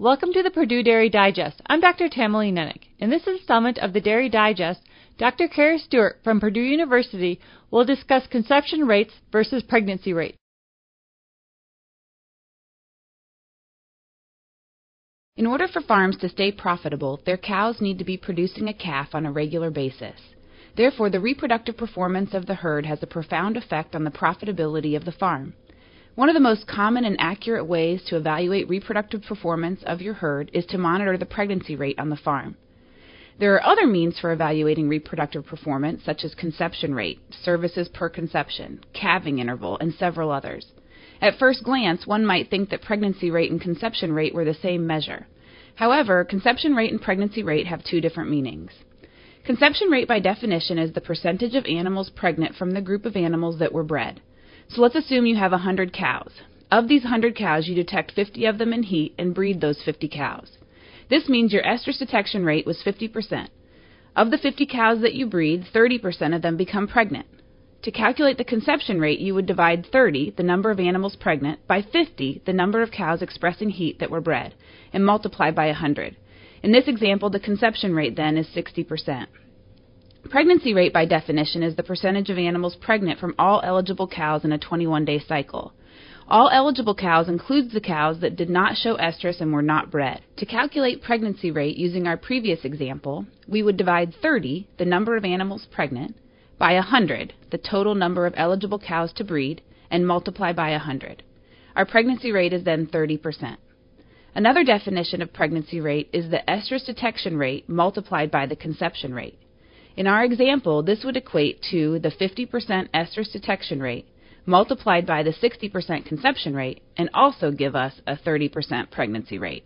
Welcome to the Purdue Dairy Digest. I'm Dr. Tamilee Nennich. In this installment of the Dairy Digest, Dr. Kara Stewart from Purdue University will discuss conception rates versus pregnancy rates. In order for farms to stay profitable, their cows need to be producing a calf on a regular basis. Therefore, the reproductive performance of the herd has a profound effect on the profitability of the farm. One of the most common and accurate ways to evaluate reproductive performance of your herd is to monitor the pregnancy rate on the farm. There are other means for evaluating reproductive performance, such as conception rate, services per conception, calving interval, and several others. At first glance, one might think that pregnancy rate and conception rate were the same measure. However, conception rate and pregnancy rate have two different meanings. Conception rate, by definition, is the percentage of animals pregnant from the group of animals that were bred. So let's assume you have 100 cows. Of these 100 cows, you detect 50 of them in heat and breed those 50 cows. This means your estrus detection rate was 50%. Of the 50 cows that you breed, 30% of them become pregnant. To calculate the conception rate, you would divide 30, the number of animals pregnant, by 50, the number of cows expressing heat that were bred, and multiply by 100. In this example, the conception rate then is 60%. Pregnancy rate, by definition, is the percentage of animals pregnant from all eligible cows in a 21 day cycle. All eligible cows includes the cows that did not show estrus and were not bred. To calculate pregnancy rate using our previous example, we would divide 30, the number of animals pregnant, by 100, the total number of eligible cows to breed, and multiply by 100. Our pregnancy rate is then 30%. Another definition of pregnancy rate is the estrus detection rate multiplied by the conception rate. In our example, this would equate to the 50% estrus detection rate multiplied by the 60% conception rate and also give us a 30% pregnancy rate.